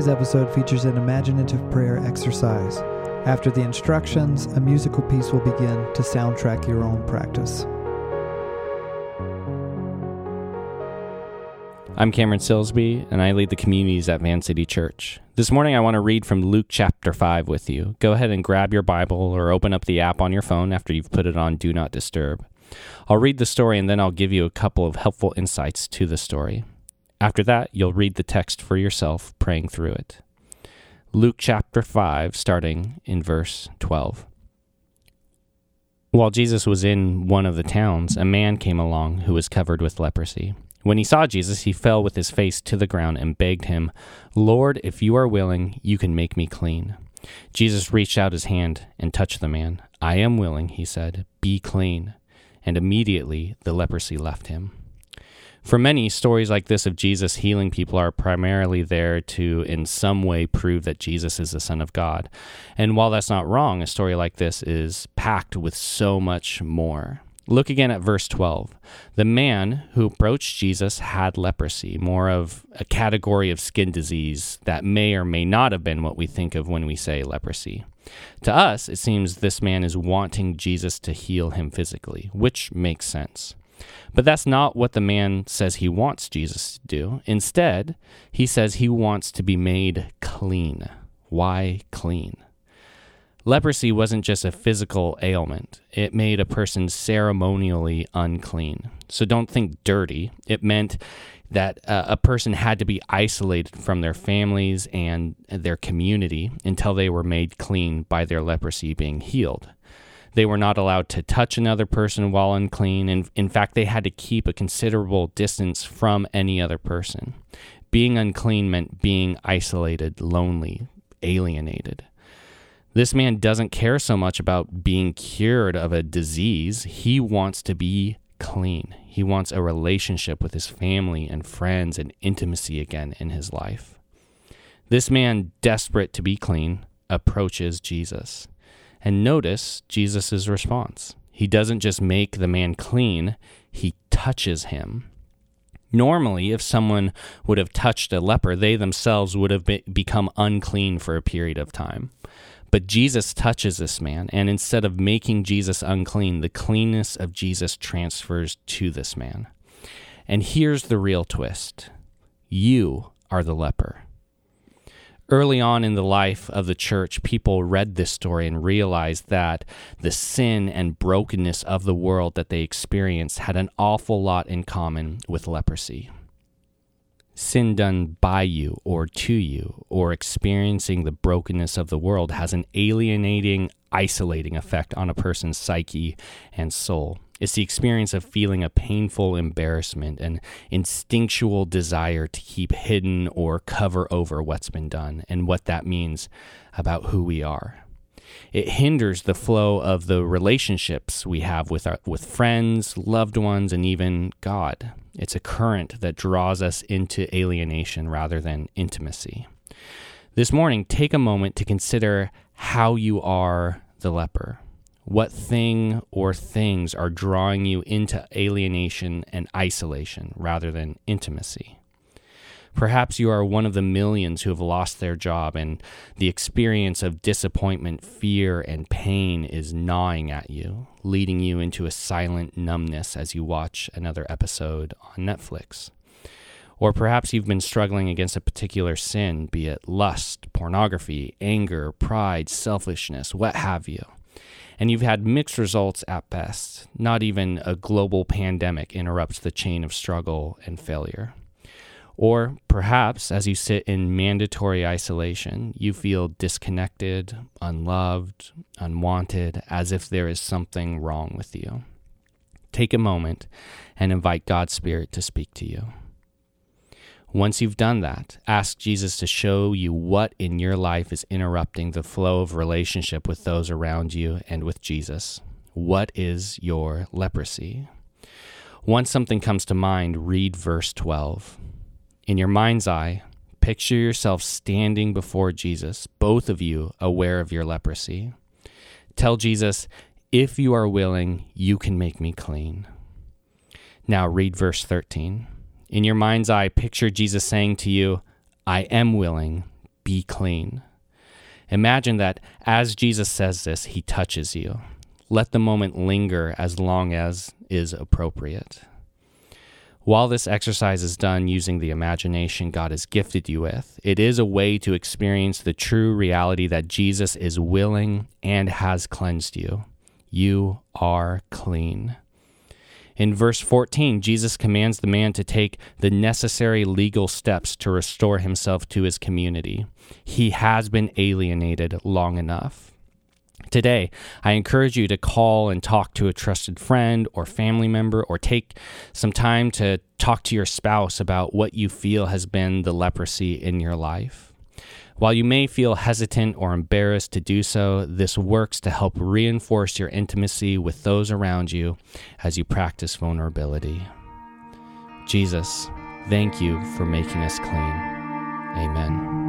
Today's episode features an imaginative prayer exercise. After the instructions, a musical piece will begin to soundtrack your own practice. I'm Cameron Silsby, and I lead the communities at Van City Church. This morning, I want to read from Luke chapter 5 with you. Go ahead and grab your Bible or open up the app on your phone after you've put it on Do Not Disturb. I'll read the story and then I'll give you a couple of helpful insights to the story. After that, you'll read the text for yourself, praying through it. Luke chapter 5, starting in verse 12. While Jesus was in one of the towns, a man came along who was covered with leprosy. When he saw Jesus, he fell with his face to the ground and begged him, Lord, if you are willing, you can make me clean. Jesus reached out his hand and touched the man. I am willing, he said, be clean. And immediately the leprosy left him. For many, stories like this of Jesus healing people are primarily there to, in some way, prove that Jesus is the Son of God. And while that's not wrong, a story like this is packed with so much more. Look again at verse 12. The man who approached Jesus had leprosy, more of a category of skin disease that may or may not have been what we think of when we say leprosy. To us, it seems this man is wanting Jesus to heal him physically, which makes sense. But that's not what the man says he wants Jesus to do. Instead, he says he wants to be made clean. Why clean? Leprosy wasn't just a physical ailment, it made a person ceremonially unclean. So don't think dirty. It meant that uh, a person had to be isolated from their families and their community until they were made clean by their leprosy being healed. They were not allowed to touch another person while unclean, and in fact, they had to keep a considerable distance from any other person. Being unclean meant being isolated, lonely, alienated. This man doesn't care so much about being cured of a disease. He wants to be clean. He wants a relationship with his family and friends and intimacy again in his life. This man, desperate to be clean, approaches Jesus. And notice Jesus' response. He doesn't just make the man clean, he touches him. Normally, if someone would have touched a leper, they themselves would have be- become unclean for a period of time. But Jesus touches this man, and instead of making Jesus unclean, the cleanness of Jesus transfers to this man. And here's the real twist you are the leper. Early on in the life of the church, people read this story and realized that the sin and brokenness of the world that they experienced had an awful lot in common with leprosy. Sin done by you or to you or experiencing the brokenness of the world has an alienating, isolating effect on a person's psyche and soul. It's the experience of feeling a painful embarrassment and instinctual desire to keep hidden or cover over what's been done and what that means about who we are. It hinders the flow of the relationships we have with our, with friends, loved ones, and even God. It's a current that draws us into alienation rather than intimacy. This morning, take a moment to consider how you are the leper. What thing or things are drawing you into alienation and isolation rather than intimacy? Perhaps you are one of the millions who have lost their job, and the experience of disappointment, fear, and pain is gnawing at you, leading you into a silent numbness as you watch another episode on Netflix. Or perhaps you've been struggling against a particular sin, be it lust, pornography, anger, pride, selfishness, what have you. And you've had mixed results at best. Not even a global pandemic interrupts the chain of struggle and failure. Or perhaps as you sit in mandatory isolation, you feel disconnected, unloved, unwanted, as if there is something wrong with you. Take a moment and invite God's Spirit to speak to you. Once you've done that, ask Jesus to show you what in your life is interrupting the flow of relationship with those around you and with Jesus. What is your leprosy? Once something comes to mind, read verse 12. In your mind's eye, picture yourself standing before Jesus, both of you aware of your leprosy. Tell Jesus, if you are willing, you can make me clean. Now read verse 13. In your mind's eye, picture Jesus saying to you, I am willing, be clean. Imagine that as Jesus says this, he touches you. Let the moment linger as long as is appropriate. While this exercise is done using the imagination God has gifted you with, it is a way to experience the true reality that Jesus is willing and has cleansed you. You are clean. In verse 14, Jesus commands the man to take the necessary legal steps to restore himself to his community. He has been alienated long enough. Today, I encourage you to call and talk to a trusted friend or family member, or take some time to talk to your spouse about what you feel has been the leprosy in your life. While you may feel hesitant or embarrassed to do so, this works to help reinforce your intimacy with those around you as you practice vulnerability. Jesus, thank you for making us clean. Amen.